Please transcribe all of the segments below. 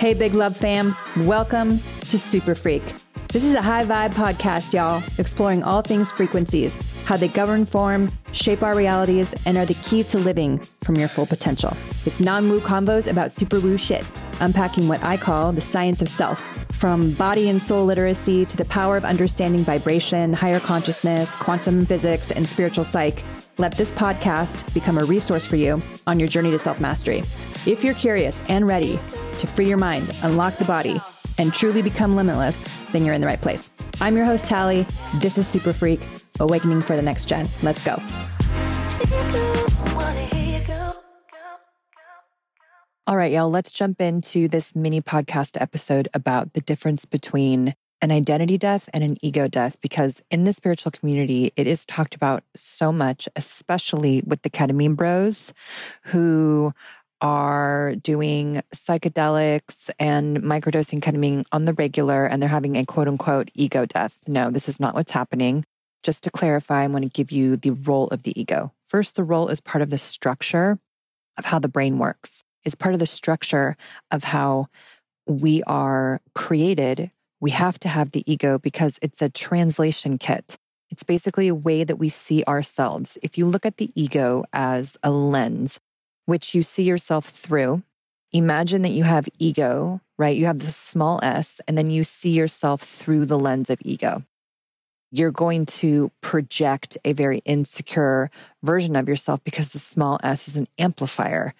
Hey, Big Love fam. Welcome to Super Freq. This is a high vibe podcast, y'all, exploring all things frequencies, how they govern form, shape our realities, and are the key to living from your full potential. It's non woo combos about super woo shit, unpacking what I call the science of self, from body and soul literacy to the power of understanding vibration, higher consciousness, quantum physics, and spiritual psych. Let this podcast become a resource for you on your journey to self mastery. If you're curious and ready to free your mind, unlock the body, and truly become limitless, then you're in the right place. I'm your host, Talie. This is Super Freq, Awakening for the Next Gen. Let's go. All right, y'all, let's jump into this mini podcast episode about the difference between an identity death and an ego death because in the spiritual community, it is talked about so much, especially with the ketamine bros who are doing psychedelics and microdosing ketamine on the regular and they're having a quote unquote ego death. No, this is not what's happening. Just to clarify, I want to give you the role of the ego. First, the role is part of the structure of how the brain works. It's part of the structure of how we are created. We have to have the ego because it's a translation kit. It's basically a way that we see ourselves. If you look at the ego as a lens, which you see yourself through. Imagine that you have ego, right? You have the small s, and then you see yourself through the lens of ego. You're going to project a very insecure version of yourself because the small s is an amplifier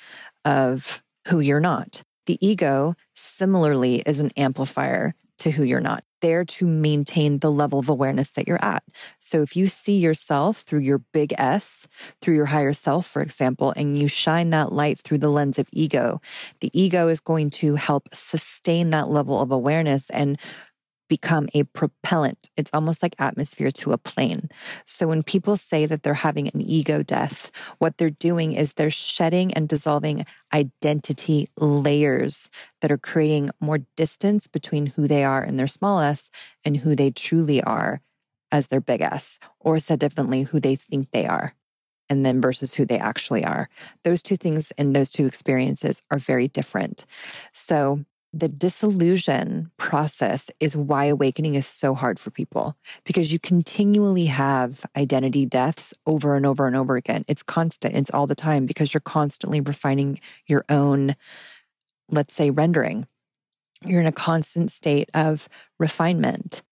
of who you're not. The ego, similarly, is an amplifier to who you're not there to maintain the level of awareness that you're at. So if you see yourself through your big S, through your higher self, for example, and you shine that light through the lens of ego, the ego is going to help sustain that level of awareness and become a propellant. It's almost like atmosphere to a plane. So when people say that they're having an ego death, what they're doing is they're shedding and dissolving identity layers that are creating more distance between who they are in their small s and who they truly are as their big S, or said differently, who they think they are and then versus who they actually are. Those two things and those two experiences are very different. So the disillusion process is why awakening is so hard for people because you continually have identity deaths over and over and over again. It's constant, it's all the time because you're constantly refining your own, let's say, rendering. You're in a constant state of refinement,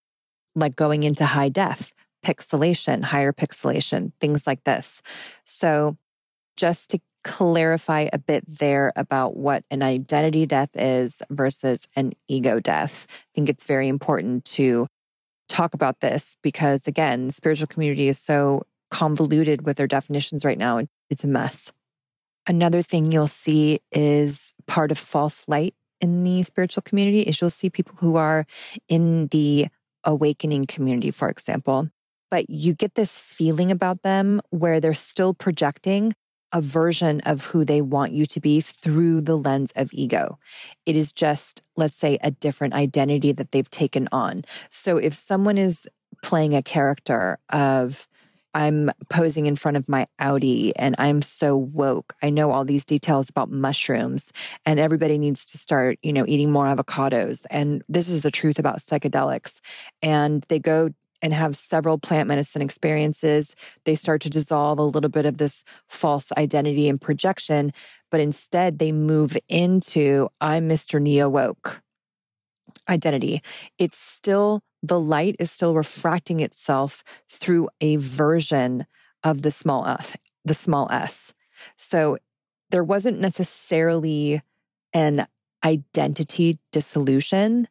like going into high def, pixelation, higher pixelation, things like this. So, just to clarify a bit there about what an identity death is versus an ego death. I think it's very important to talk about this because, again, the spiritual community is so convoluted with their definitions right now. It's a mess. Another thing you'll see is part of false light in the spiritual community is you'll see people who are in the awakening community, for example, but you get this feeling about them where they're still projecting a version of who they want you to be through the lens of ego. It is just, let's say, a different identity that they've taken on. So if someone is playing a character of, I'm posing in front of my Audi and I'm so woke. I know all these details about mushrooms and everybody needs to start, you know, eating more avocados. And this is the truth about psychedelics. And they go and have several plant medicine experiences, they start to dissolve a little bit of this false identity and projection. But instead, they move into I'm Mr. Neo Woke identity. It's still, the light is still refracting itself through a version of the small s, the small s. So there wasn't necessarily an identity dissolution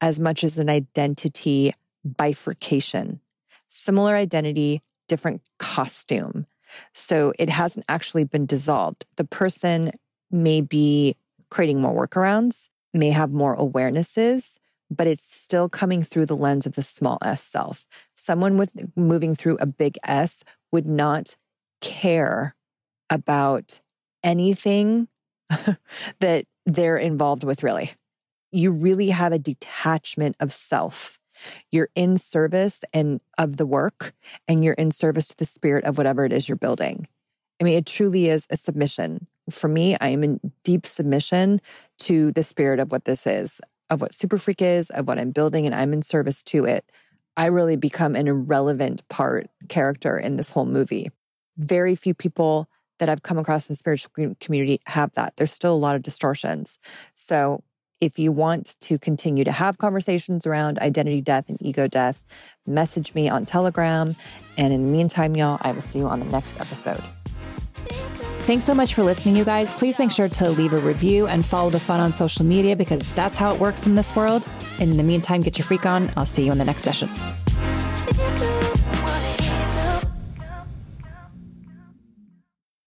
as much as an identity bifurcation. Similar identity, different costume. So it hasn't actually been dissolved. The person may be creating more workarounds, may have more awarenesses, but it's still coming through the lens of the small s self. Someone with moving through a big S would not care about anything that they're involved with, really. You really have a detachment of self you're in service and of the work and you're in service to the spirit of whatever it is you're building. I mean, it truly is a submission. for me, I am in deep submission to the spirit of what this is, of what Super Freq is, of what I'm building, and I'm in service to it. I really become an irrelevant part character in this whole movie. Very few people that I've come across in the spiritual community have that. There's still a lot of distortions. So if you want to continue to have conversations around identity death and ego death, message me on Telegram. And in the meantime, y'all, I will see you on the next episode. Thanks so much for listening, you guys. Please make sure to leave a review and follow the fun on social media because that's how it works in this world. And in the meantime, get your freak on. I'll see you in the next session.